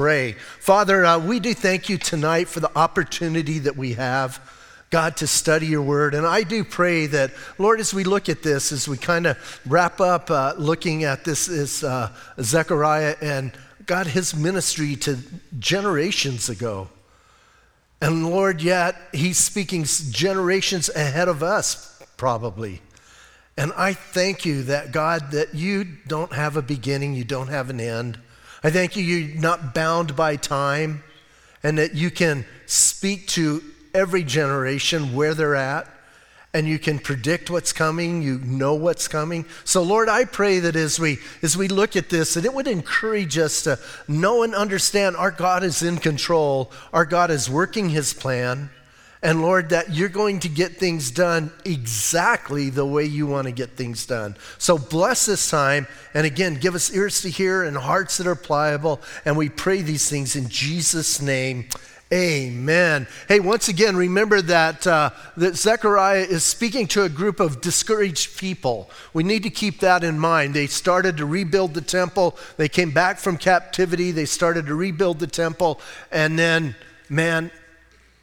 pray. Father, uh, we do thank you tonight for the opportunity that we have. God, to study your word. And I do pray that, Lord, as we look at this, as we kind of wrap up uh, looking at this, is uh, Zechariah and God, his ministry to generations ago. And Lord, yet he's speaking generations ahead of us, probably. And I thank you that, God, that you don't have a beginning, you don't have an end. I thank you, you're not bound by time, and that you can speak to every generation where they're at, and you can predict what's coming, you know what's coming. So Lord, I pray that as we as we look at this, that it would encourage us to know and understand our God is in control, our God is working his plan. And Lord, that you're going to get things done exactly the way you want to get things done. So bless this time. And again, give us ears to hear and hearts that are pliable. And we pray these things in Jesus' name. Amen. Hey, once again, remember that, uh, that Zechariah is speaking to a group of discouraged people. We need to keep that in mind. They started to rebuild the temple, they came back from captivity, they started to rebuild the temple, and then, man,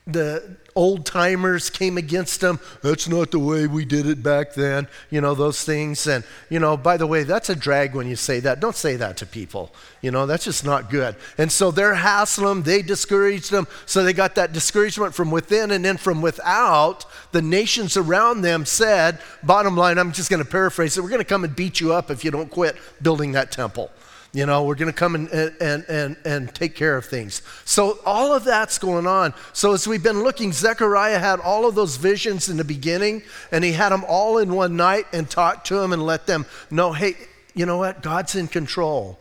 the old timers came against them. That's not the way we did it back then. You know, those things. And, you know, by the way, that's a drag when you say that. Don't say that to people. You know, that's just not good. And so they're hassling them, they discouraged them. So they got that discouragement from within and then from without. The nations around them said, bottom line, I'm just going to paraphrase it, we're going to come and beat you up if you don't quit building that temple. You know, we're going to come and, and, and, and take care of things. So, all of that's going on. So, as we've been looking, Zechariah had all of those visions in the beginning, and he had them all in one night and talked to them and let them know hey, you know what? God's in control.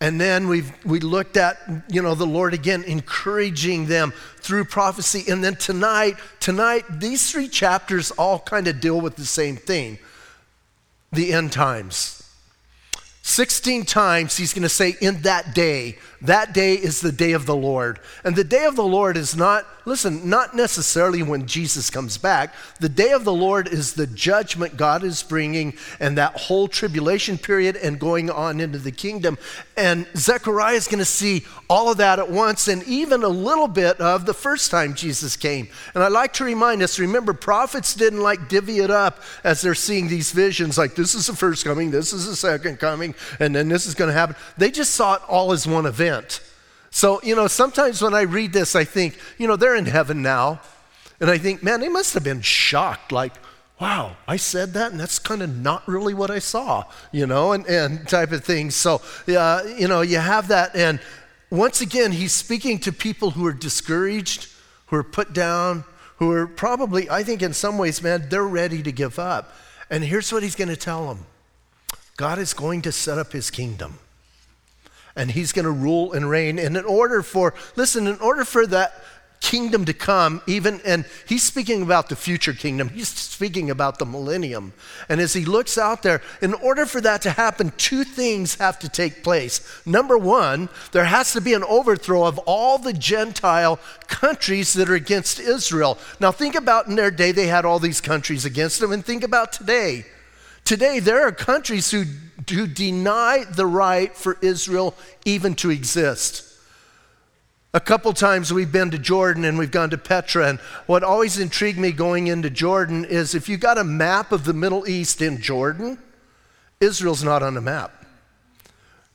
And then we've we looked at, you know, the Lord again encouraging them through prophecy. And then tonight, tonight, these three chapters all kind of deal with the same thing the end times. 16 times he's going to say, in that day. That day is the day of the Lord. And the day of the Lord is not, listen, not necessarily when Jesus comes back. The day of the Lord is the judgment God is bringing and that whole tribulation period and going on into the kingdom. And Zechariah is going to see all of that at once and even a little bit of the first time Jesus came. And I like to remind us remember, prophets didn't like divvy it up as they're seeing these visions like this is the first coming, this is the second coming, and then this is going to happen. They just saw it all as one event. So, you know, sometimes when I read this, I think, you know, they're in heaven now. And I think, man, they must have been shocked, like, wow, I said that, and that's kind of not really what I saw, you know, and, and type of thing. So, uh, you know, you have that. And once again, he's speaking to people who are discouraged, who are put down, who are probably, I think in some ways, man, they're ready to give up. And here's what he's going to tell them God is going to set up his kingdom. And he's going to rule and reign. And in order for, listen, in order for that kingdom to come, even, and he's speaking about the future kingdom, he's speaking about the millennium. And as he looks out there, in order for that to happen, two things have to take place. Number one, there has to be an overthrow of all the Gentile countries that are against Israel. Now, think about in their day, they had all these countries against them, and think about today. Today, there are countries who, who deny the right for Israel even to exist. A couple times we've been to Jordan and we've gone to Petra, and what always intrigued me going into Jordan is if you got a map of the Middle East in Jordan, Israel's not on the map.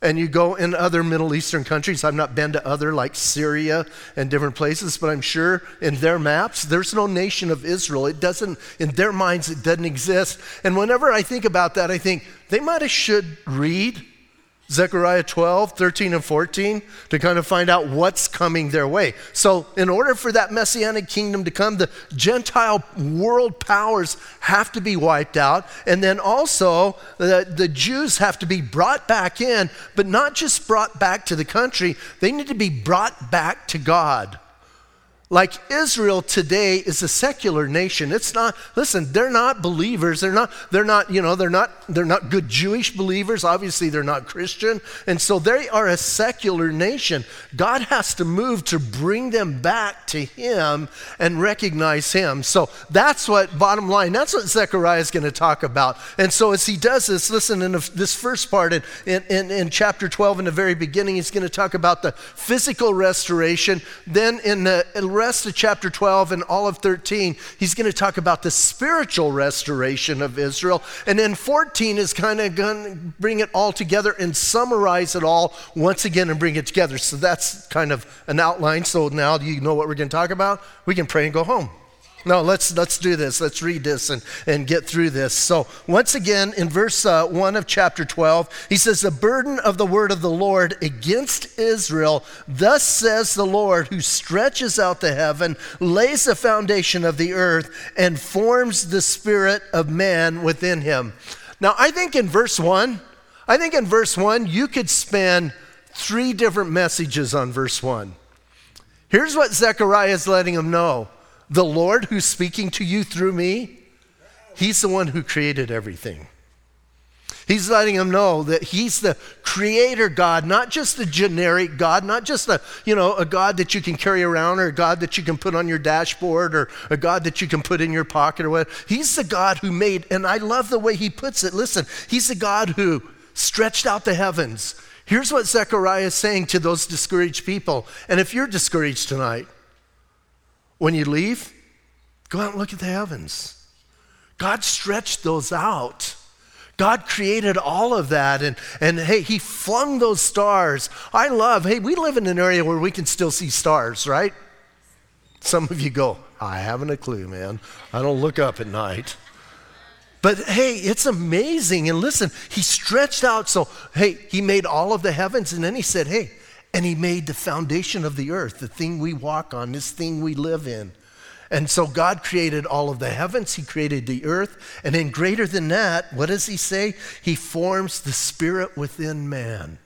And you go in other Middle Eastern countries, I've not been to other like Syria and different places, but I'm sure in their maps, there's no nation of Israel. It doesn't, in their minds, it doesn't exist. And whenever I think about that, I think they might have should read Zechariah 12, 13, and 14 to kind of find out what's coming their way. So, in order for that messianic kingdom to come, the Gentile world powers have to be wiped out. And then also, the, the Jews have to be brought back in, but not just brought back to the country, they need to be brought back to God. Like Israel today is a secular nation. It's not, listen, they're not believers. They're not, they're not, you know, they're not, they're not good Jewish believers. Obviously, they're not Christian. And so they are a secular nation. God has to move to bring them back to Him and recognize Him. So that's what, bottom line, that's what Zechariah is going to talk about. And so as he does this, listen, in this first part, in, in, in chapter 12, in the very beginning, he's going to talk about the physical restoration. Then in the rest of chapter 12 and all of 13, he's going to talk about the spiritual restoration of Israel. And then 14 is kind of going to bring it all together and summarize it all once again and bring it together. So that's kind of an outline. So now you know what we're going to talk about? We can pray and go home. No, let's, let's do this. Let's read this and, and get through this. So, once again, in verse uh, 1 of chapter 12, he says, The burden of the word of the Lord against Israel, thus says the Lord, who stretches out the heaven, lays the foundation of the earth, and forms the spirit of man within him. Now, I think in verse 1, I think in verse 1, you could spend three different messages on verse 1. Here's what Zechariah is letting him know the Lord who's speaking to you through me, He's the one who created everything. He's letting them know that he's the creator God, not just the generic God, not just a, you know, a God that you can carry around or a God that you can put on your dashboard or a God that you can put in your pocket or whatever. He's the God who made, and I love the way he puts it. Listen, he's the God who stretched out the heavens. Here's what Zechariah is saying to those discouraged people. And if you're discouraged tonight, when you leave, go out and look at the heavens. God stretched those out. God created all of that, and, and hey, He flung those stars. I love, hey, we live in an area where we can still see stars, right? Some of you go, I haven't a clue, man. I don't look up at night. But hey, it's amazing. And listen, He stretched out, so hey, He made all of the heavens, and then He said, hey, and he made the foundation of the earth, the thing we walk on, this thing we live in. And so God created all of the heavens, He created the earth, and then greater than that, what does He say? He forms the spirit within man.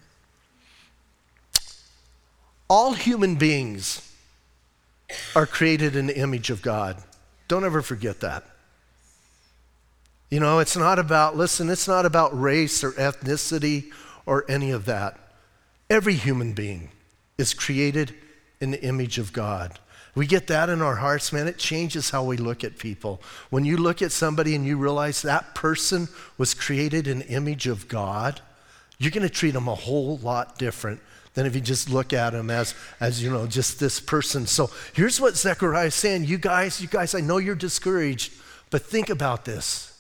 All human beings are created in the image of God. Don't ever forget that. You know, it's not about, listen, it's not about race or ethnicity or any of that. Every human being is created in the image of God. We get that in our hearts, man, it changes how we look at people. When you look at somebody and you realize that person was created in the image of God, you're going to treat them a whole lot different than if you just look at them as, as you know, just this person. So here's what Zechariah is saying. You guys, you guys, I know you're discouraged, but think about this.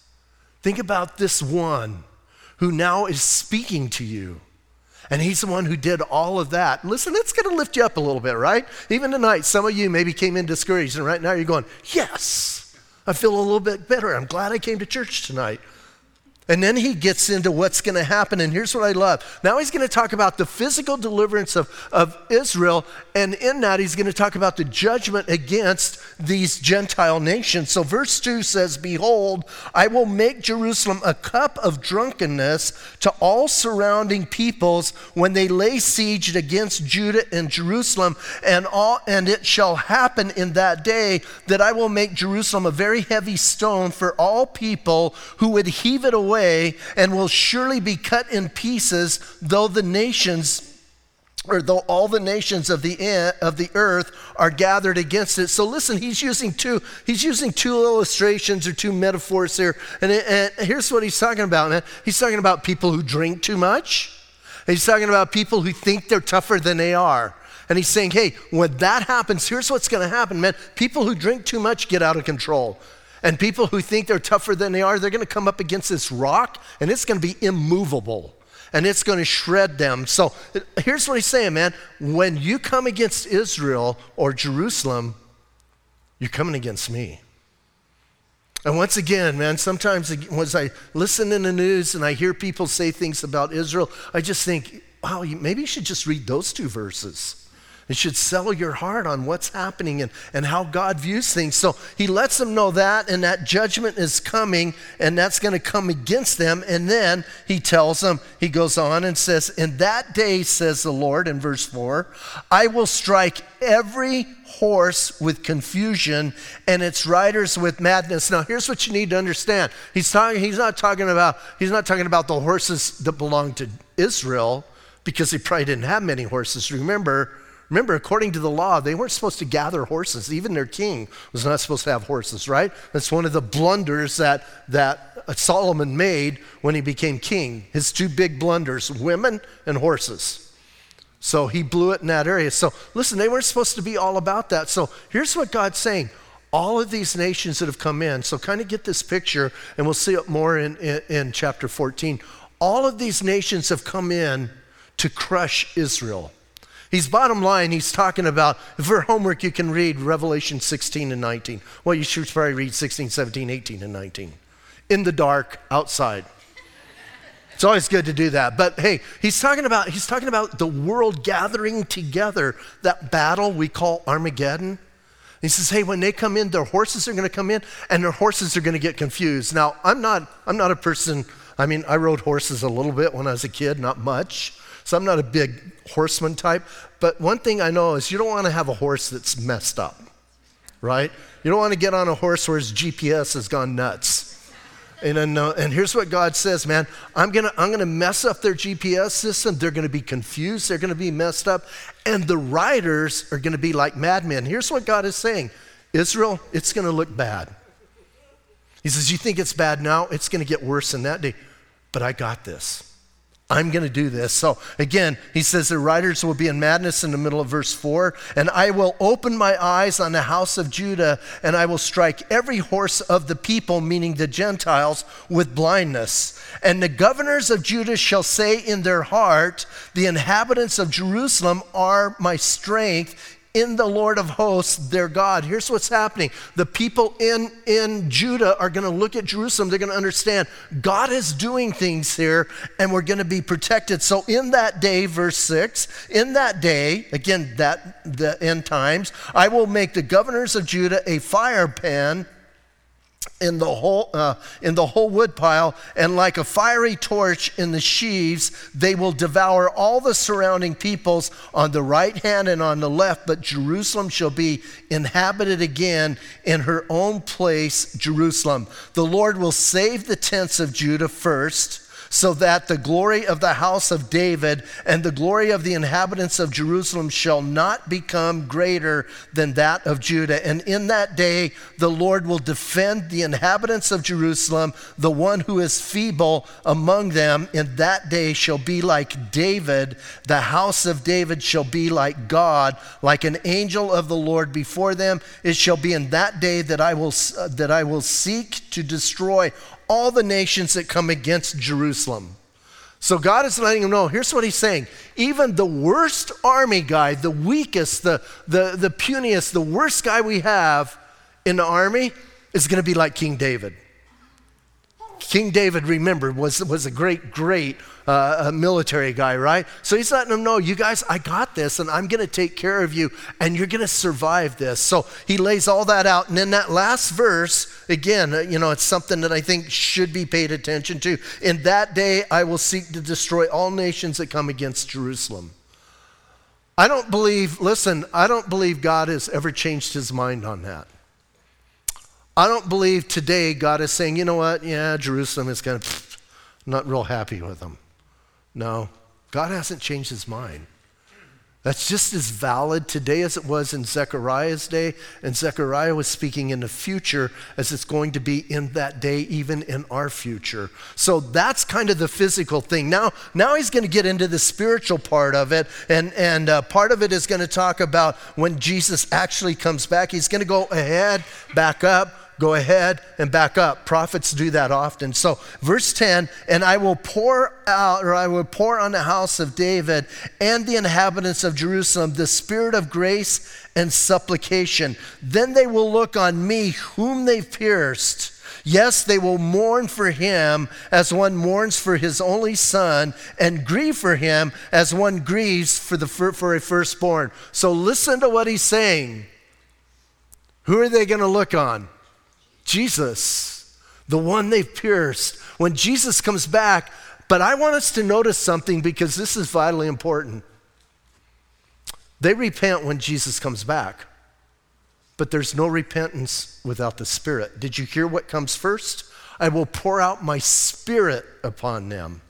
Think about this one who now is speaking to you. And he's the one who did all of that. Listen, it's going to lift you up a little bit, right? Even tonight, some of you maybe came in discouraged, and right now you're going, Yes, I feel a little bit better. I'm glad I came to church tonight. And then he gets into what's going to happen. And here's what I love. Now he's going to talk about the physical deliverance of, of Israel. And in that, he's going to talk about the judgment against these Gentile nations. So, verse 2 says, Behold, I will make Jerusalem a cup of drunkenness to all surrounding peoples when they lay siege against Judah and Jerusalem. And, all, and it shall happen in that day that I will make Jerusalem a very heavy stone for all people who would heave it away away and will surely be cut in pieces, though the nations or though all the nations of the eh, of the earth are gathered against it. So listen, he's using two he's using two illustrations or two metaphors here, and, and here's what he's talking about, man. He's talking about people who drink too much. He's talking about people who think they're tougher than they are. And he's saying, hey, when that happens, here's what's going to happen, man. People who drink too much get out of control. And people who think they're tougher than they are, they're going to come up against this rock and it's going to be immovable and it's going to shred them. So here's what he's saying, man. When you come against Israel or Jerusalem, you're coming against me. And once again, man, sometimes as I listen in the news and I hear people say things about Israel, I just think, wow, maybe you should just read those two verses. It should sell your heart on what's happening and, and how God views things. So he lets them know that, and that judgment is coming, and that's going to come against them. And then he tells them, he goes on and says, In that day, says the Lord in verse 4, I will strike every horse with confusion and its riders with madness. Now, here's what you need to understand. He's talking, he's not talking about, he's not talking about the horses that belong to Israel because he probably didn't have many horses. Remember, Remember, according to the law, they weren't supposed to gather horses. Even their king was not supposed to have horses, right? That's one of the blunders that, that Solomon made when he became king. His two big blunders women and horses. So he blew it in that area. So listen, they weren't supposed to be all about that. So here's what God's saying all of these nations that have come in, so kind of get this picture, and we'll see it more in, in, in chapter 14. All of these nations have come in to crush Israel. He's bottom line, he's talking about, for homework, you can read Revelation 16 and 19. Well, you should probably read 16, 17, 18, and 19. In the dark, outside. It's always good to do that. But hey, he's talking about he's talking about the world gathering together, that battle we call Armageddon. He says, hey, when they come in, their horses are going to come in and their horses are going to get confused. Now, I'm not I'm not a person, I mean, I rode horses a little bit when I was a kid, not much. So I'm not a big horseman type. But one thing I know is you don't want to have a horse that's messed up, right? You don't want to get on a horse where his GPS has gone nuts. And, and here's what God says, man I'm going to I'm gonna mess up their GPS system. They're going to be confused. They're going to be messed up. And the riders are going to be like madmen. Here's what God is saying Israel, it's going to look bad. He says, You think it's bad now? It's going to get worse in that day. But I got this. I'm going to do this. So again, he says the riders will be in madness in the middle of verse 4. And I will open my eyes on the house of Judah, and I will strike every horse of the people, meaning the Gentiles, with blindness. And the governors of Judah shall say in their heart, The inhabitants of Jerusalem are my strength in the Lord of hosts, their God. Here's what's happening. The people in, in Judah are going to look at Jerusalem. They're going to understand God is doing things here and we're going to be protected. So in that day, verse 6, in that day, again, that the end times, I will make the governors of Judah a fire pan in the whole uh, in the whole woodpile and like a fiery torch in the sheaves they will devour all the surrounding peoples on the right hand and on the left but jerusalem shall be inhabited again in her own place jerusalem. The lord will save the tents of judah first so that the glory of the house of David and the glory of the inhabitants of Jerusalem shall not become greater than that of Judah. And in that day, the Lord will defend the inhabitants of Jerusalem. The one who is feeble among them in that day shall be like David. The house of David shall be like God, like an angel of the Lord before them. It shall be in that day that I will, uh, that I will seek to destroy all the nations that come against Jerusalem. So God is letting him know here's what he's saying. Even the worst army guy, the weakest, the, the, the puniest, the worst guy we have in the army is going to be like King David. King David, remember, was, was a great, great uh, military guy, right? So he's letting them know, you guys, I got this and I'm going to take care of you and you're going to survive this. So he lays all that out. And in that last verse, again, uh, you know, it's something that I think should be paid attention to. In that day, I will seek to destroy all nations that come against Jerusalem. I don't believe, listen, I don't believe God has ever changed his mind on that. I don't believe today God is saying, you know what, yeah, Jerusalem is kind of not real happy with them. No, God hasn't changed his mind. That's just as valid today as it was in Zechariah's day. And Zechariah was speaking in the future as it's going to be in that day, even in our future. So that's kind of the physical thing. Now, now he's going to get into the spiritual part of it. And, and uh, part of it is going to talk about when Jesus actually comes back. He's going to go ahead, back up, go ahead and back up. Prophets do that often. So, verse 10 and I will pour out, or I will pour on the house of David and the inhabitants of Jerusalem the spirit of grace and supplication. Then they will look on me, whom they've pierced Yes, they will mourn for him as one mourns for his only son, and grieve for him as one grieves for, the, for a firstborn. So listen to what he's saying. Who are they going to look on? Jesus, the one they've pierced. When Jesus comes back, but I want us to notice something because this is vitally important. They repent when Jesus comes back, but there's no repentance without the Spirit. Did you hear what comes first? I will pour out my Spirit upon them.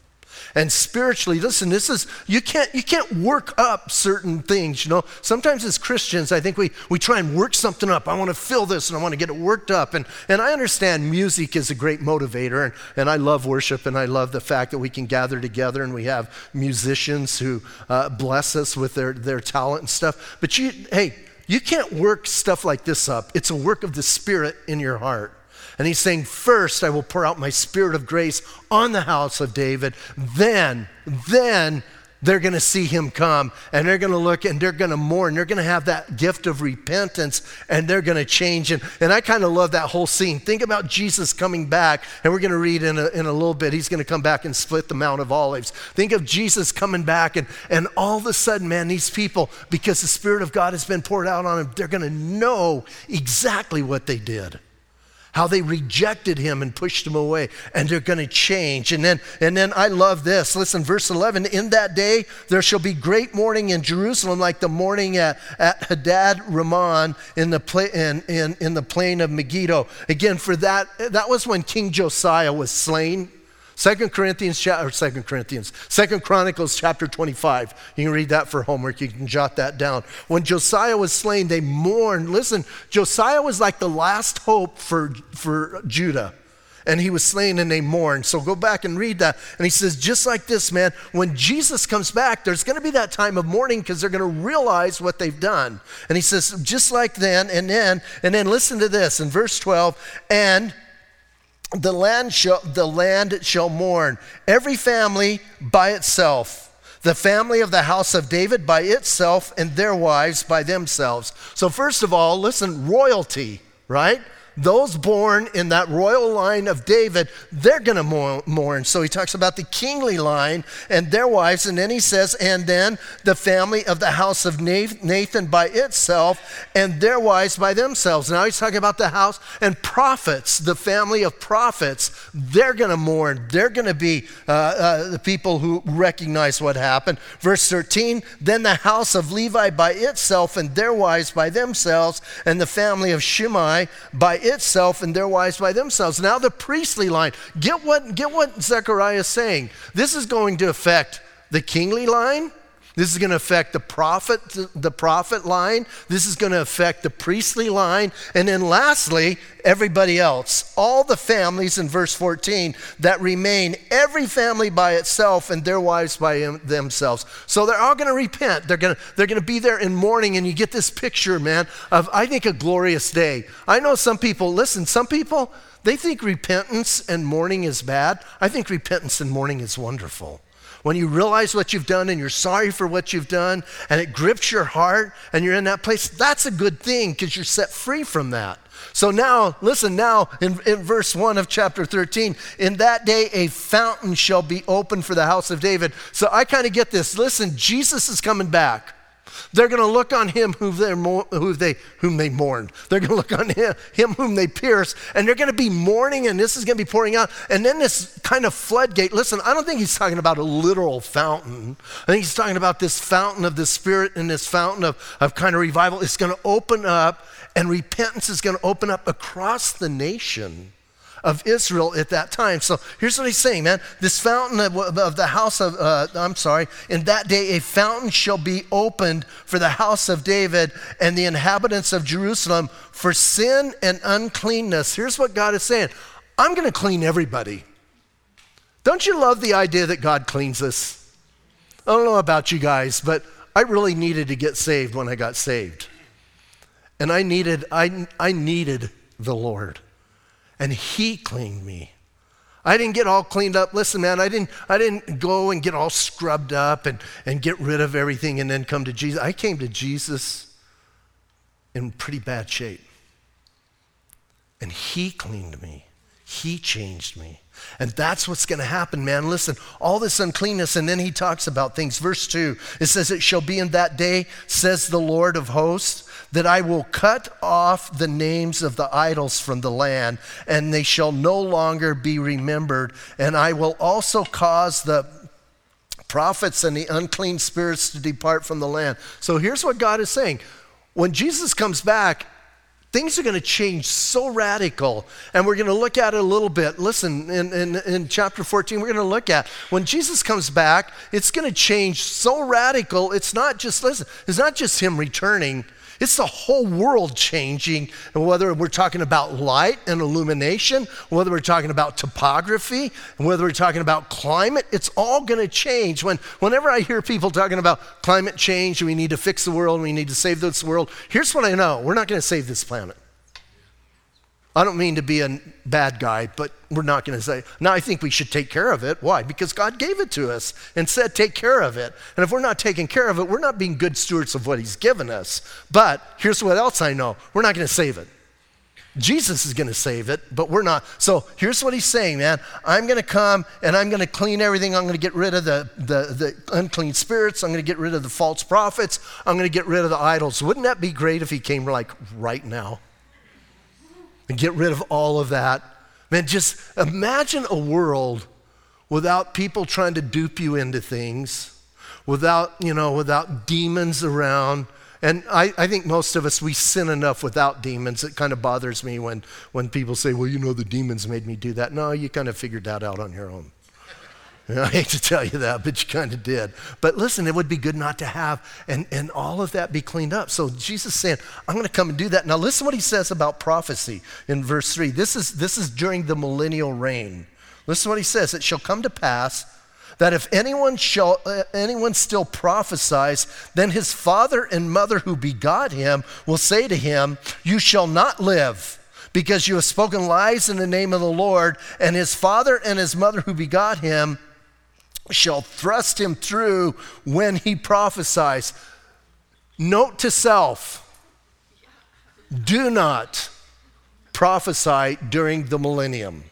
And spiritually, listen, this is you can't you can't work up certain things, you know. Sometimes as Christians, I think we we try and work something up. I want to feel this and I want to get it worked up. And and I understand music is a great motivator, and, and I love worship and I love the fact that we can gather together and we have musicians who uh, bless us with their, their talent and stuff. But you hey, you can't work stuff like this up. It's a work of the Spirit in your heart. And he's saying, First, I will pour out my spirit of grace on the house of David. Then, then they're going to see him come and they're going to look and they're going to mourn. They're going to have that gift of repentance and they're going to change. And, and I kind of love that whole scene. Think about Jesus coming back, and we're going to read in a, in a little bit. He's going to come back and split the Mount of Olives. Think of Jesus coming back, and, and all of a sudden, man, these people, because the Spirit of God has been poured out on them, they're going to know exactly what they did how they rejected him and pushed him away and they're going to change. And then and then i love this. Listen verse 11 in that day there shall be great mourning in jerusalem like the mourning at, at hadad Ramon in the, pla- in, in, in the plain of megiddo. Again for that that was when king josiah was slain Second Corinthians or Second Corinthians, Second Chronicles chapter 25. You can read that for homework. You can jot that down. When Josiah was slain, they mourned. Listen, Josiah was like the last hope for, for Judah. And he was slain and they mourned. So go back and read that. And he says, just like this, man, when Jesus comes back, there's going to be that time of mourning because they're going to realize what they've done. And he says, just like then, and then, and then listen to this in verse 12, and the land shall, the land shall mourn, every family by itself. The family of the house of David by itself, and their wives by themselves. So, first of all, listen, royalty, right? Those born in that royal line of David, they're going to mourn. So he talks about the kingly line and their wives. And then he says, and then the family of the house of Nathan by itself and their wives by themselves. Now he's talking about the house and prophets, the family of prophets. They're going to mourn. They're going to be uh, uh, the people who recognize what happened. Verse 13, then the house of Levi by itself and their wives by themselves, and the family of Shimei by itself and their wives by themselves. Now the priestly line. Get what, get what Zechariah is saying. This is going to affect the kingly line. This is going to affect the prophet, the prophet line. This is going to affect the priestly line. And then lastly, everybody else. All the families in verse 14 that remain, every family by itself and their wives by themselves. So they're all going to repent. They're going to, they're going to be there in mourning. And you get this picture, man, of, I think, a glorious day. I know some people, listen, some people, they think repentance and mourning is bad. I think repentance and mourning is wonderful when you realize what you've done and you're sorry for what you've done and it grips your heart and you're in that place, that's a good thing because you're set free from that. So now, listen, now in, in verse 1 of chapter 13, in that day a fountain shall be opened for the house of David. So I kind of get this. Listen, Jesus is coming back. They're going to look on him who who they, whom they mourned. They're going to look on him, him whom they pierced, and they're going to be mourning, and this is going to be pouring out. And then this kind of floodgate. Listen, I don't think he's talking about a literal fountain. I think he's talking about this fountain of the Spirit and this fountain of, of kind of revival. It's going to open up, and repentance is going to open up across the nation of Israel at that time. So here's what he's saying, man. This fountain of, of the house of, uh, I'm sorry, in that day a fountain shall be opened for the house of David and the inhabitants of Jerusalem for sin and uncleanness. Here's what God is saying I'm going to clean everybody. Don't you love the idea that God cleans us? I don't know about you guys, but I really needed to get saved when I got saved. And I needed, I, I needed the Lord and he cleaned me. I didn't get all cleaned up. Listen, man, I didn't, I didn't go and get all scrubbed up and, and get rid of everything and then come to Jesus. I came to Jesus in pretty bad shape. And he cleaned me. He changed me. And that's what's going to happen, man. Listen, all this uncleanness, and then he talks about things. Verse 2, it says, It shall be in that day, says the Lord of hosts, that I will cut off the names of the idols from the land, and they shall no longer be remembered. And I will also cause the prophets and the unclean spirits to depart from the land. So here's what God is saying. When Jesus comes back, things are going to change so radical. And we're going to look at it a little bit. Listen, in, in, in chapter 14, we're going to look at when Jesus comes back, it's going to change so radical. It's not just, listen, it's not just him returning. It's the whole world changing, and whether we're talking about light and illumination, whether we're talking about topography, whether we're talking about climate, it's all going to change. When, whenever I hear people talking about climate change, we need to fix the world, we need to save this world, here's what I know we're not going to save this planet. I don't mean to be a bad guy, but we're not going to say, now I think we should take care of it. Why? Because God gave it to us and said, take care of it. And if we're not taking care of it, we're not being good stewards of what He's given us. But here's what else I know we're not going to save it. Jesus is going to save it, but we're not. So here's what he's saying, man. I'm going to come and I'm going to clean everything. I'm going to get rid of the, the, the unclean spirits. I'm going to get rid of the false prophets. I'm going to get rid of the idols. Wouldn't that be great if he came like right now? And get rid of all of that. Man, just imagine a world without people trying to dupe you into things, without, you know, without demons around. And I, I think most of us, we sin enough without demons. It kind of bothers me when, when people say, well, you know, the demons made me do that. No, you kind of figured that out on your own. I hate to tell you that, but you kind of did. But listen, it would be good not to have and, and all of that be cleaned up. So Jesus saying, I'm going to come and do that. Now listen what he says about prophecy in verse 3. This is, this is during the millennial reign. Listen what he says. It shall come to pass that if anyone shall uh, anyone still prophesies, then his father and mother who begot him will say to him, You shall not live because you have spoken lies in the name of the Lord, and his father and his mother who begot him shall thrust him through when he prophesies. Note to self do not prophesy during the millennium.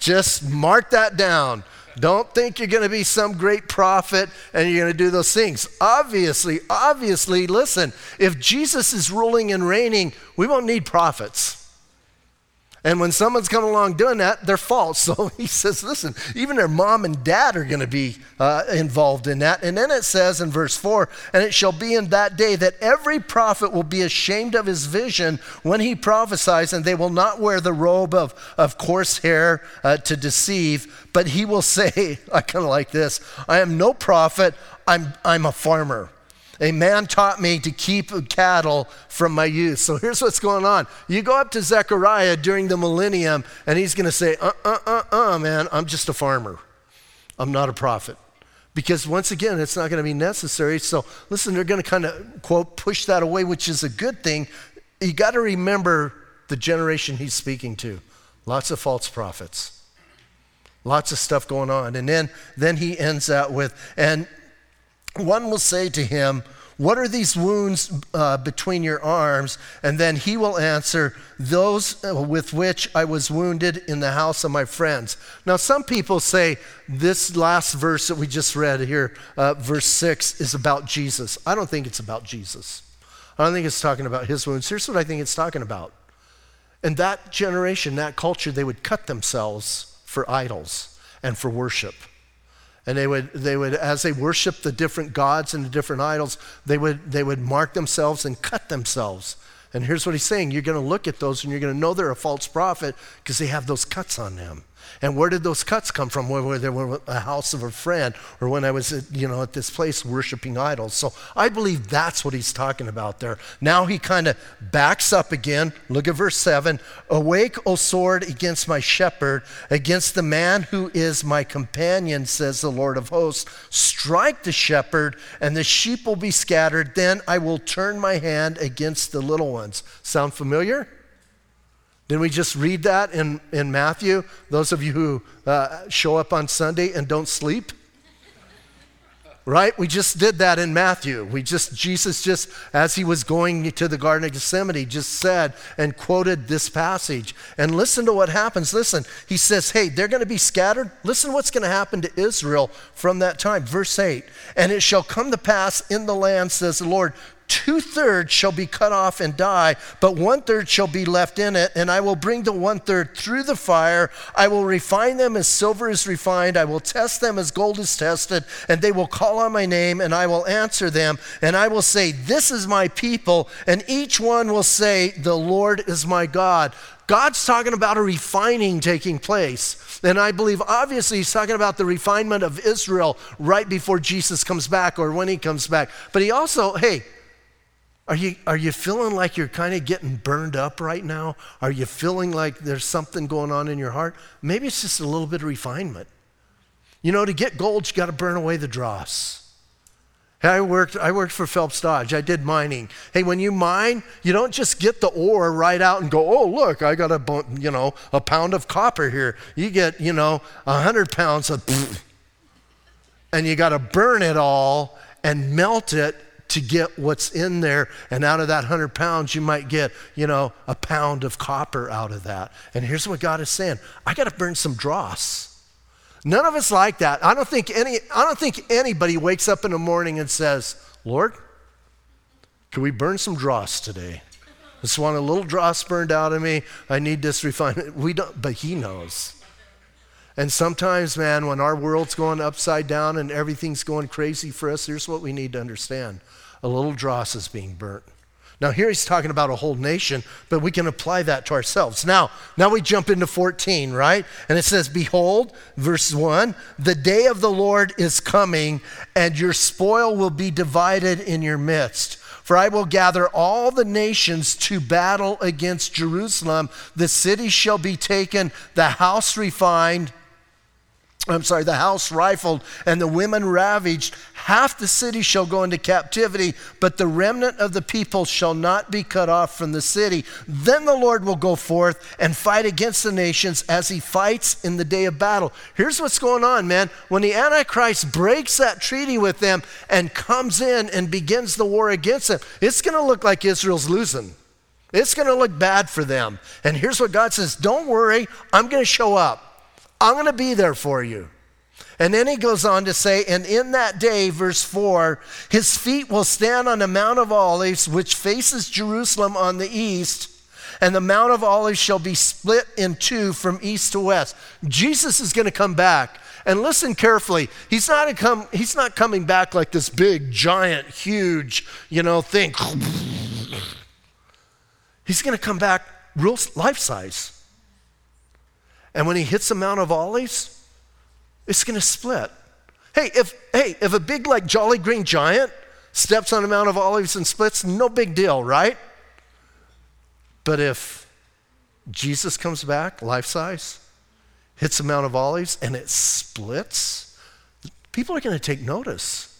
Just mark that down. Don't think you're going to be some great prophet and you're going to do those things. Obviously, obviously, listen, if Jesus is ruling and reigning, we won't need prophets. And when someone's coming along doing that, they're false. So he says, listen, even their mom and dad are going to be uh, involved in that. And then it says in verse 4 And it shall be in that day that every prophet will be ashamed of his vision when he prophesies, and they will not wear the robe of, of coarse hair uh, to deceive, but he will say, I kind of like this I am no prophet, I'm, I'm a farmer. A man taught me to keep cattle from my youth. So here's what's going on. You go up to Zechariah during the millennium, and he's going to say, uh, uh, uh, uh, man, I'm just a farmer. I'm not a prophet. Because once again, it's not going to be necessary. So listen, they're going to kind of, quote, push that away, which is a good thing. You got to remember the generation he's speaking to. Lots of false prophets. Lots of stuff going on. And then, then he ends out with, and one will say to him, What are these wounds uh, between your arms? And then he will answer, Those uh, with which I was wounded in the house of my friends. Now, some people say this last verse that we just read here, uh, verse 6, is about Jesus. I don't think it's about Jesus. I don't think it's talking about his wounds. Here's what I think it's talking about. In that generation, that culture, they would cut themselves for idols and for worship. And they would, they would, as they worshiped the different gods and the different idols, they would, they would mark themselves and cut themselves. And here's what he's saying you're going to look at those and you're going to know they're a false prophet because they have those cuts on them. And where did those cuts come from? Where, they were a house of a friend, or when I was, at, you know, at this place worshiping idols. So I believe that's what he's talking about there. Now he kind of backs up again. Look at verse seven. Awake, O sword, against my shepherd, against the man who is my companion, says the Lord of hosts. Strike the shepherd, and the sheep will be scattered. Then I will turn my hand against the little ones. Sound familiar? Didn't we just read that in, in Matthew? Those of you who uh, show up on Sunday and don't sleep? right? We just did that in Matthew. We just, Jesus just, as he was going to the Garden of Gethsemane, just said and quoted this passage. And listen to what happens. Listen, he says, hey, they're going to be scattered. Listen what's going to happen to Israel from that time. Verse 8, and it shall come to pass in the land, says the Lord, two thirds shall be cut off and die, but one third shall be left in it. And I will bring the one third through the fire. I will refine them as silver is refined. I will test them as gold is tested. And they will call on my name, and I will answer them. And I will say, This is my people. And each one will say, The Lord is my God. God's talking about a refining taking place. And I believe, obviously, he's talking about the refinement of Israel right before Jesus comes back or when he comes back. But he also, hey, are you, are you feeling like you're kind of getting burned up right now? Are you feeling like there's something going on in your heart? Maybe it's just a little bit of refinement. You know, to get gold, you got to burn away the dross. Hey, I worked, I worked for Phelps Dodge. I did mining. Hey, when you mine, you don't just get the ore right out and go, oh, look, I got a, you know, a pound of copper here. You get, you know, a 100 pounds of, and you got to burn it all and melt it to get what's in there. And out of that 100 pounds, you might get, you know, a pound of copper out of that. And here's what God is saying I got to burn some dross. None of us like that. I don't think any I don't think anybody wakes up in the morning and says, "Lord, can we burn some dross today? I just want a little dross burned out of me. I need this refinement." We don't, but he knows. And sometimes, man, when our world's going upside down and everything's going crazy for us, here's what we need to understand a little dross is being burnt. Now, here he's talking about a whole nation, but we can apply that to ourselves. Now, now we jump into 14, right? And it says, Behold, verse 1 the day of the Lord is coming, and your spoil will be divided in your midst. For I will gather all the nations to battle against Jerusalem. The city shall be taken, the house refined I'm sorry, the house rifled and the women ravaged. Half the city shall go into captivity, but the remnant of the people shall not be cut off from the city. Then the Lord will go forth and fight against the nations as he fights in the day of battle. Here's what's going on, man. When the Antichrist breaks that treaty with them and comes in and begins the war against them, it's going to look like Israel's losing. It's going to look bad for them. And here's what God says Don't worry, I'm going to show up. I'm going to be there for you. And then he goes on to say, and in that day, verse 4, his feet will stand on the Mount of Olives, which faces Jerusalem on the east, and the Mount of Olives shall be split in two from east to west. Jesus is going to come back. And listen carefully. He's not, come, he's not coming back like this big, giant, huge, you know, thing. He's going to come back real life size. And when he hits the Mount of Olives, it's going to split. Hey, if hey, if a big like Jolly Green Giant steps on the Mount of Olives and splits, no big deal, right? But if Jesus comes back, life size, hits the Mount of Olives, and it splits, people are going to take notice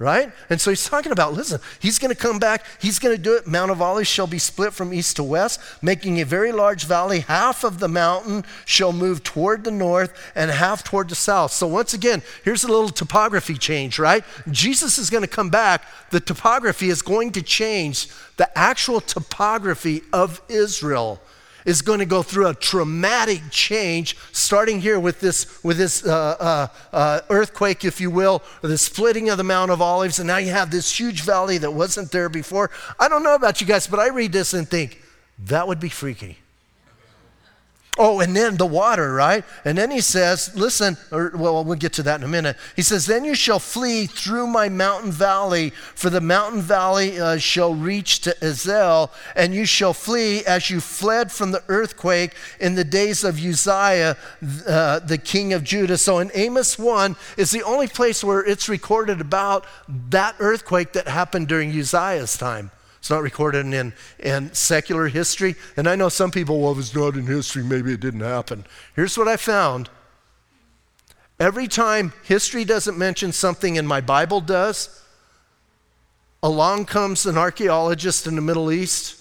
right? And so he's talking about listen, he's going to come back, he's going to do it. Mount of Olives shall be split from east to west, making a very large valley. Half of the mountain shall move toward the north and half toward the south. So once again, here's a little topography change, right? Jesus is going to come back, the topography is going to change. The actual topography of Israel is going to go through a traumatic change, starting here with this, with this uh, uh, uh, earthquake, if you will, or the splitting of the Mount of Olives, and now you have this huge valley that wasn't there before. I don't know about you guys, but I read this and think, that would be freaky. Oh, and then the water, right? And then he says, listen, or well, we'll get to that in a minute. He says, Then you shall flee through my mountain valley, for the mountain valley uh, shall reach to Ezel, and you shall flee as you fled from the earthquake in the days of Uzziah, uh, the king of Judah. So in Amos 1 is the only place where it's recorded about that earthquake that happened during Uzziah's time. It's not recorded in, in secular history. And I know some people, well, if it's not in history, maybe it didn't happen. Here's what I found every time history doesn't mention something and my Bible does, along comes an archaeologist in the Middle East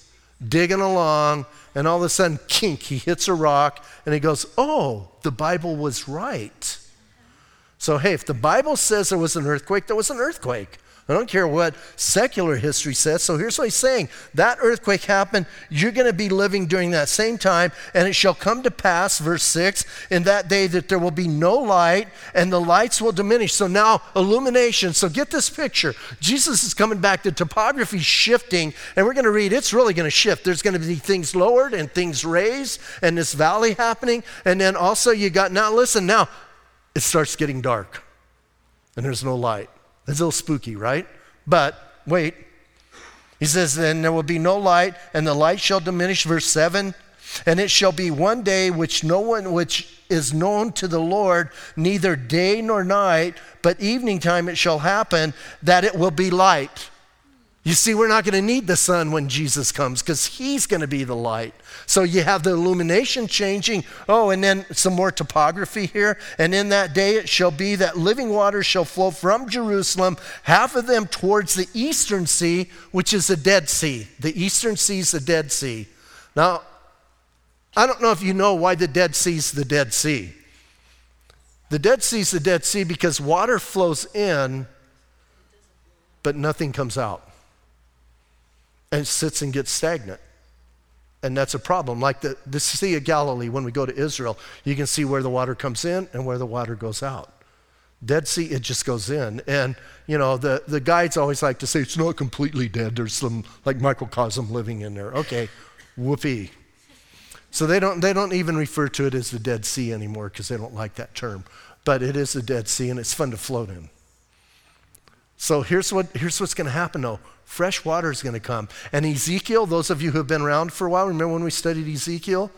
digging along, and all of a sudden, kink, he hits a rock and he goes, Oh, the Bible was right. So, hey, if the Bible says there was an earthquake, there was an earthquake. I don't care what secular history says. So here's what he's saying that earthquake happened. You're going to be living during that same time, and it shall come to pass, verse 6, in that day that there will be no light, and the lights will diminish. So now, illumination. So get this picture. Jesus is coming back, the topography shifting, and we're going to read it's really going to shift. There's going to be things lowered and things raised, and this valley happening. And then also, you got now, listen, now it starts getting dark, and there's no light. It's a little spooky, right? But wait. He says, Then there will be no light, and the light shall diminish. Verse 7 And it shall be one day which no one, which is known to the Lord, neither day nor night, but evening time it shall happen that it will be light. You see, we're not going to need the sun when Jesus comes because he's going to be the light. So you have the illumination changing. Oh, and then some more topography here. And in that day it shall be that living waters shall flow from Jerusalem, half of them towards the eastern sea, which is the Dead Sea. The eastern sea is the Dead Sea. Now, I don't know if you know why the Dead Sea is the Dead Sea. The Dead Sea is the Dead Sea because water flows in, but nothing comes out and sits and gets stagnant. And that's a problem. Like the, the Sea of Galilee, when we go to Israel, you can see where the water comes in and where the water goes out. Dead Sea, it just goes in. And, you know, the, the guides always like to say it's not completely dead. There's some, like, microcosm living in there. Okay, whoopee. So they don't, they don't even refer to it as the Dead Sea anymore because they don't like that term. But it is the Dead Sea and it's fun to float in. So here's, what, here's what's going to happen though fresh water is going to come. And Ezekiel, those of you who have been around for a while, remember when we studied Ezekiel?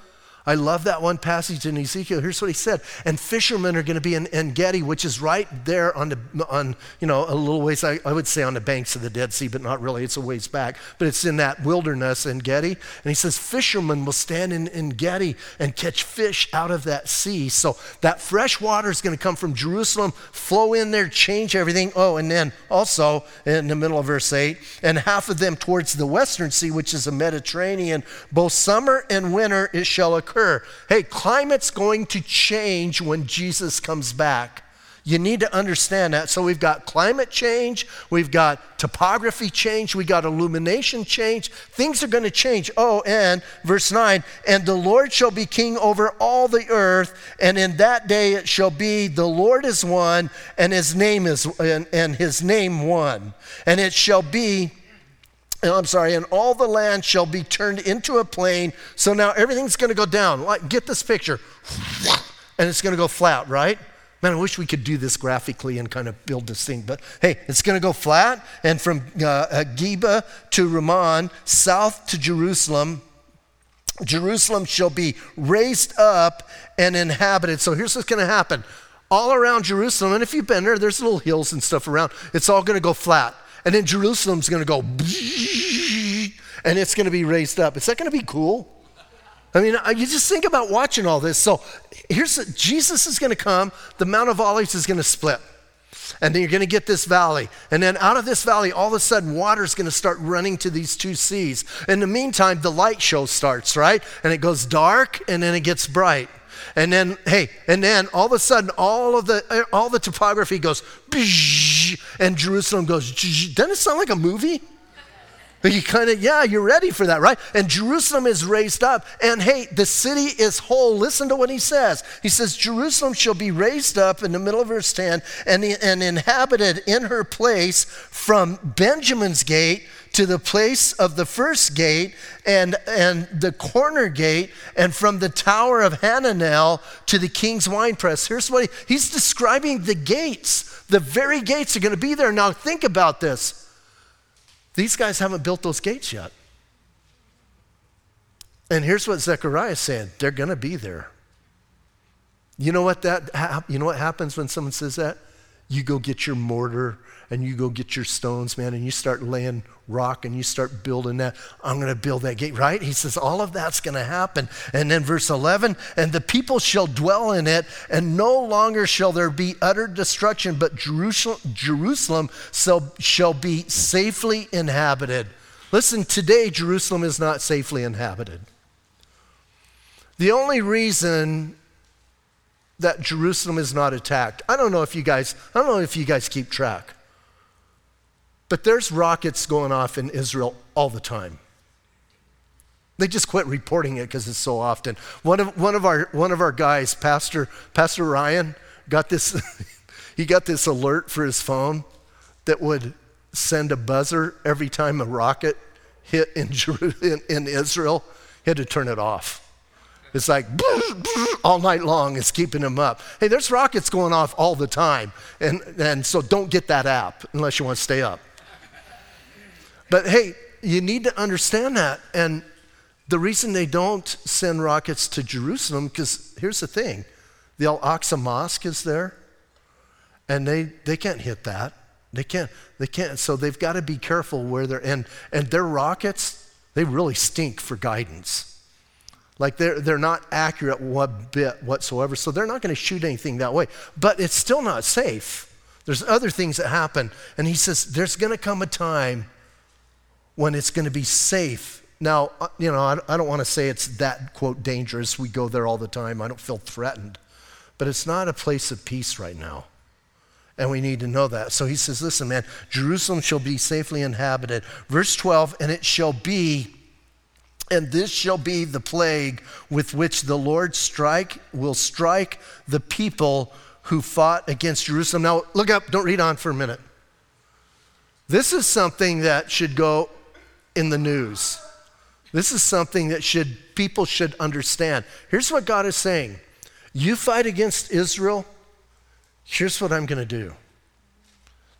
I love that one passage in Ezekiel. Here's what he said. And fishermen are going to be in En Gedi, which is right there on the, on, you know, a little ways, I, I, would say on the banks of the Dead Sea, but not really. It's a ways back. But it's in that wilderness En Gedi. And he says, fishermen will stand in En Gedi and catch fish out of that sea. So that fresh water is going to come from Jerusalem, flow in there, change everything. Oh, and then also in the middle of verse 8, and half of them towards the western sea, which is the Mediterranean, both summer and winter it shall occur occur. Hey, climate's going to change when Jesus comes back. You need to understand that. So we've got climate change, we've got topography change, we got illumination change. Things are going to change. Oh, and verse 9, and the Lord shall be king over all the earth, and in that day it shall be the Lord is one, and his name is and, and his name one. And it shall be I'm sorry, and all the land shall be turned into a plain. So now everything's going to go down. Like, get this picture. And it's going to go flat, right? Man, I wish we could do this graphically and kind of build this thing. But hey, it's going to go flat. And from uh, uh, Geba to Rimmon, south to Jerusalem, Jerusalem shall be raised up and inhabited. So here's what's going to happen. All around Jerusalem, and if you've been there, there's little hills and stuff around. It's all going to go flat and then Jerusalem's going to go, and it's going to be raised up. Is that going to be cool? I mean, you just think about watching all this. So here's Jesus is going to come. The Mount of Olives is going to split. And then you're going to get this valley. And then out of this valley, all of a sudden, water is going to start running to these two seas. In the meantime, the light show starts, right? And it goes dark and then it gets bright. And then, hey, and then all of a sudden, all of the eh, all the topography goes, and Jerusalem goes. Doesn't it sound like a movie? You kind of, yeah, you're ready for that, right? And Jerusalem is raised up. And hey, the city is whole. Listen to what he says. He says, Jerusalem shall be raised up in the middle of verse 10 and, and inhabited in her place from Benjamin's gate to the place of the first gate and, and the corner gate, and from the tower of Hananel to the king's winepress. Here's what he, he's describing the gates. The very gates are going to be there. Now, think about this. These guys haven't built those gates yet. And here's what Zechariah saying they're going to be there. You know what that you know what happens when someone says that? You go get your mortar and you go get your stones, man, and you start laying rock and you start building that. I'm going to build that gate, right? He says, all of that's going to happen. And then verse 11, and the people shall dwell in it, and no longer shall there be utter destruction, but Jerusalem, Jerusalem shall, shall be safely inhabited. Listen, today Jerusalem is not safely inhabited. The only reason that Jerusalem is not attacked. I don't know if you guys, I don't know if you guys keep track. But there's rockets going off in Israel all the time. They just quit reporting it because it's so often. One of, one, of our, one of our guys, Pastor, Pastor Ryan, got this, he got this alert for his phone that would send a buzzer every time a rocket hit in, in, in Israel. He had to turn it off. It's like all night long, it's keeping him up. Hey, there's rockets going off all the time. And, and so don't get that app unless you want to stay up. But hey, you need to understand that. And the reason they don't send rockets to Jerusalem, because here's the thing the Al Aqsa Mosque is there, and they, they can't hit that. They can't, they can't. So they've got to be careful where they're, and, and their rockets, they really stink for guidance. Like they're, they're not accurate one bit whatsoever, so they're not going to shoot anything that way. But it's still not safe. There's other things that happen. And he says, there's going to come a time when it's going to be safe. Now, uh, you know, I don't want to say it's that, quote, dangerous. We go there all the time. I don't feel threatened. But it's not a place of peace right now. And we need to know that. So he says, listen, man, Jerusalem shall be safely inhabited. Verse 12, and it shall be, and this shall be the plague with which the Lord strike, will strike the people who fought against Jerusalem. Now, look up, don't read on for a minute. This is something that should go in the news. This is something that should people should understand. Here's what God is saying. You fight against Israel, here's what I'm going to do.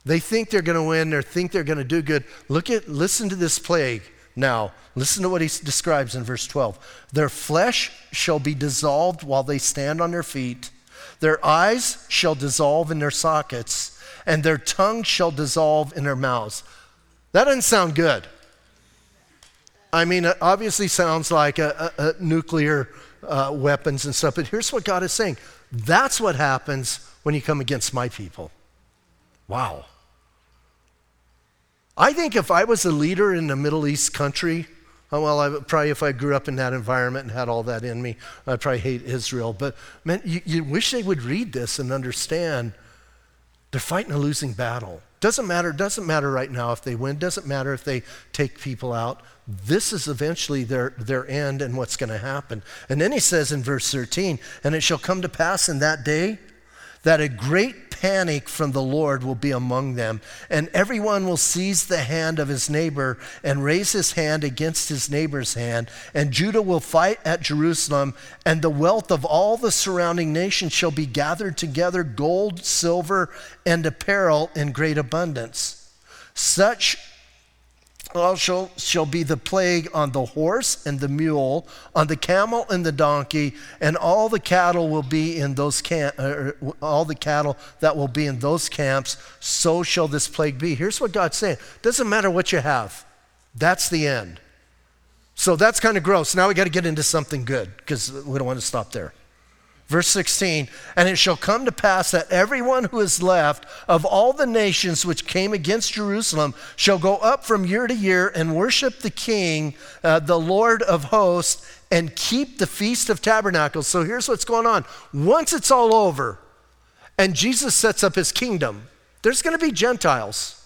They think they're going to win, they think they're going to do good. Look at listen to this plague now. Listen to what he describes in verse 12. Their flesh shall be dissolved while they stand on their feet. Their eyes shall dissolve in their sockets, and their tongue shall dissolve in their mouths. That doesn't sound good. I mean, it obviously sounds like a, a, a nuclear uh, weapons and stuff, but here's what God is saying that's what happens when you come against my people. Wow. I think if I was a leader in a Middle East country, oh, well, I probably if I grew up in that environment and had all that in me, I'd probably hate Israel. But man, you, you wish they would read this and understand they're fighting a losing battle. Doesn't matter, doesn't matter right now if they win, doesn't matter if they take people out. This is eventually their, their end and what's going to happen. And then he says in verse 13, and it shall come to pass in that day that a great panic from the Lord will be among them, and everyone will seize the hand of his neighbor and raise his hand against his neighbor's hand, and Judah will fight at Jerusalem, and the wealth of all the surrounding nations shall be gathered together gold, silver, and apparel in great abundance. Such also shall be the plague on the horse and the mule, on the camel and the donkey, and all the cattle will be in those camp, uh, all the cattle that will be in those camps. So shall this plague be. Here's what God's saying: Doesn't matter what you have, that's the end. So that's kind of gross. Now we got to get into something good because we don't want to stop there. Verse 16, and it shall come to pass that everyone who is left of all the nations which came against Jerusalem shall go up from year to year and worship the King, uh, the Lord of hosts, and keep the Feast of Tabernacles. So here's what's going on. Once it's all over and Jesus sets up his kingdom, there's going to be Gentiles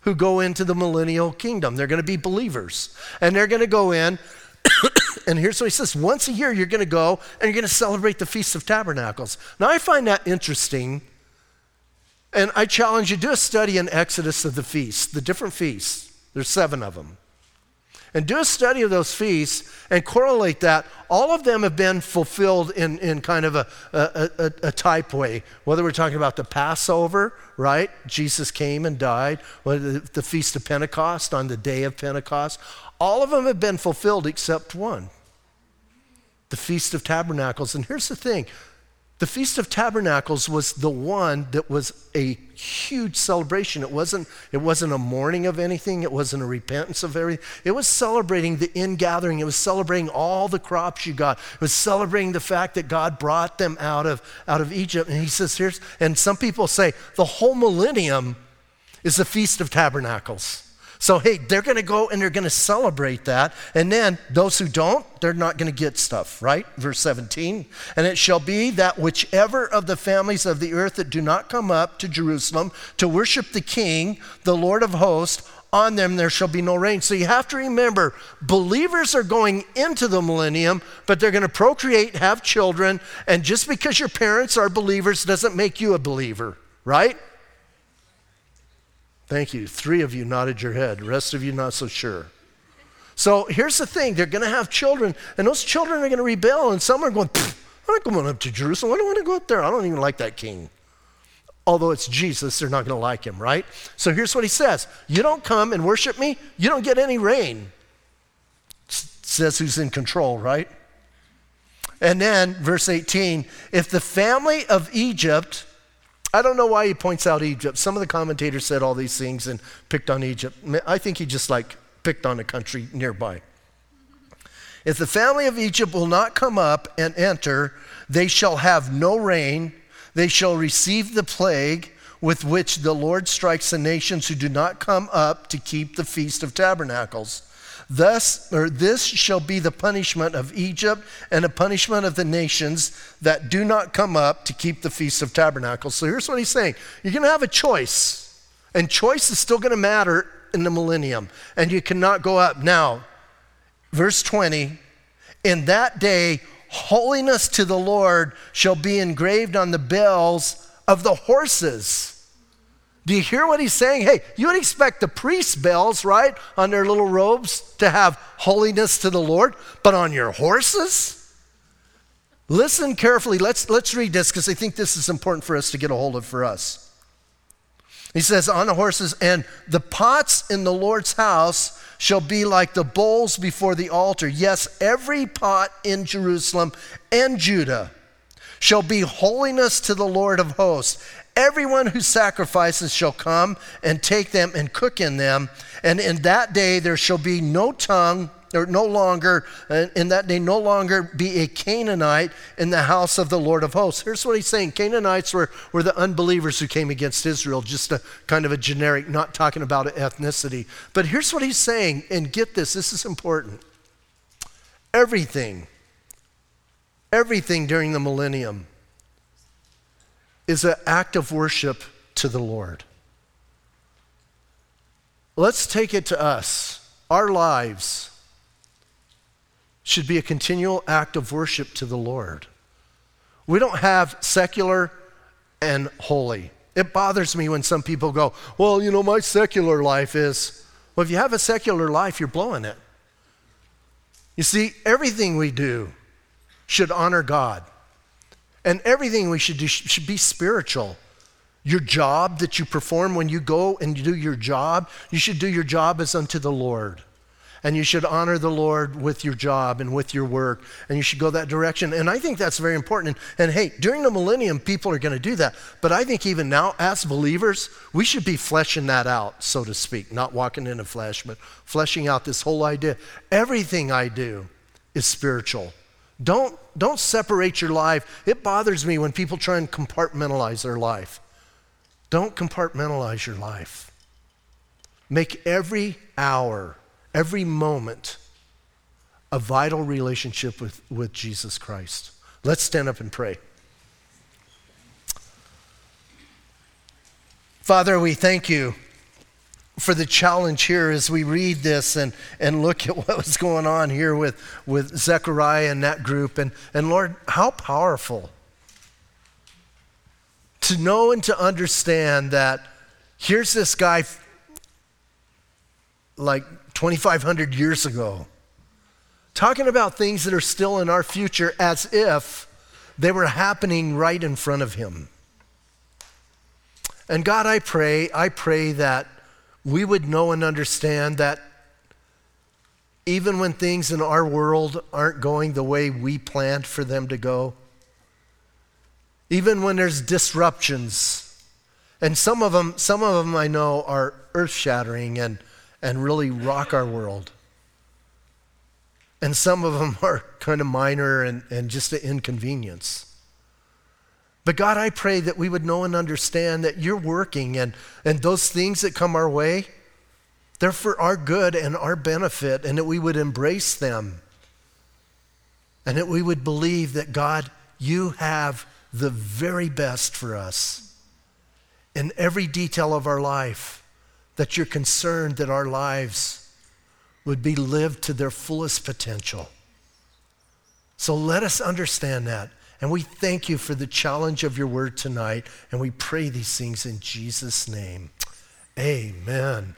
who go into the millennial kingdom. They're going to be believers, and they're going to go in. And here's what he says once a year, you're going to go and you're going to celebrate the Feast of Tabernacles. Now, I find that interesting. And I challenge you do a study in Exodus of the feasts, the different feasts. There's seven of them. And do a study of those feasts and correlate that. All of them have been fulfilled in, in kind of a, a, a, a type way. Whether we're talking about the Passover, right? Jesus came and died. The, the Feast of Pentecost on the day of Pentecost. All of them have been fulfilled except one the Feast of Tabernacles. And here's the thing the Feast of Tabernacles was the one that was a huge celebration. It wasn't, it wasn't a mourning of anything, it wasn't a repentance of everything. It was celebrating the ingathering, it was celebrating all the crops you got, it was celebrating the fact that God brought them out of, out of Egypt. And he says, here's, and some people say the whole millennium is the Feast of Tabernacles. So, hey, they're going to go and they're going to celebrate that. And then those who don't, they're not going to get stuff, right? Verse 17. And it shall be that whichever of the families of the earth that do not come up to Jerusalem to worship the King, the Lord of hosts, on them there shall be no rain. So you have to remember, believers are going into the millennium, but they're going to procreate, have children, and just because your parents are believers doesn't make you a believer, right? Thank you. Three of you nodded your head, the rest of you not so sure. So here's the thing they're going to have children, and those children are going to rebel, and some are going, I'm not going up to Jerusalem. I don't want to go up there. I don't even like that king. Although it's Jesus, they're not going to like him, right? So here's what he says You don't come and worship me, you don't get any rain. says who's in control, right? And then, verse 18 if the family of Egypt I don't know why he points out Egypt. Some of the commentators said all these things and picked on Egypt. I think he just like picked on a country nearby. If the family of Egypt will not come up and enter, they shall have no rain. They shall receive the plague with which the Lord strikes the nations who do not come up to keep the Feast of Tabernacles. Thus, or this shall be the punishment of Egypt and the punishment of the nations that do not come up to keep the Feast of Tabernacles. So here's what he's saying you're going to have a choice, and choice is still going to matter in the millennium, and you cannot go up. Now, verse 20 In that day, holiness to the Lord shall be engraved on the bells of the horses do you hear what he's saying? Hey, you would expect the priest bells, right, on their little robes to have holiness to the Lord, but on your horses? Listen carefully. Let's, let's read this because I think this is important for us to get a hold of for us. He says, On the horses, and the pots in the Lord's house shall be like the bowls before the altar. Yes, every pot in Jerusalem and Judah shall be holiness to the Lord of hosts. Everyone who sacrifices shall come and take them and cook in them. And in that day there shall be no tongue, or no longer, uh, in that day, no longer be a Canaanite in the house of the Lord of hosts. Here's what he's saying Canaanites were, were the unbelievers who came against Israel, just a kind of a generic, not talking about ethnicity. But here's what he's saying, and get this, this is important. Everything, everything during the millennium is an act of worship to the Lord. Let's take it to us. Our lives should be a continual act of worship to the Lord. We don't have secular and holy. It bothers me when some people go, Well, you know, my secular life is. Well, if you have a secular life, you're blowing it. You see, everything we do should honor God. And everything we should do should be spiritual. Your job that you perform when you go and you do your job, you should do your job as unto the Lord. And you should honor the Lord with your job and with your work. And you should go that direction. And I think that's very important. And, and hey, during the millennium, people are going to do that. But I think even now, as believers, we should be fleshing that out, so to speak. Not walking in the flesh, but fleshing out this whole idea. Everything I do is spiritual. Don't, don't separate your life. It bothers me when people try and compartmentalize their life. Don't compartmentalize your life. Make every hour, every moment, a vital relationship with, with Jesus Christ. Let's stand up and pray. Father, we thank you for the challenge here as we read this and, and look at what was going on here with, with Zechariah and that group. And, and Lord, how powerful to know and to understand that here's this guy like 2,500 years ago talking about things that are still in our future as if they were happening right in front of him. And God, I pray, I pray that we would know and understand that even when things in our world aren't going the way we planned for them to go, even when there's disruptions, and some of them, some of them I know are earth shattering and, and really rock our world. And some of them are kind of minor and, and just an inconvenience. But God, I pray that we would know and understand that you're working and, and those things that come our way, They're for our good and our benefit, and that we would embrace them. And that we would believe that, God, you have the very best for us in every detail of our life, that you're concerned that our lives would be lived to their fullest potential. So let us understand that. And we thank you for the challenge of your word tonight. And we pray these things in Jesus' name. Amen.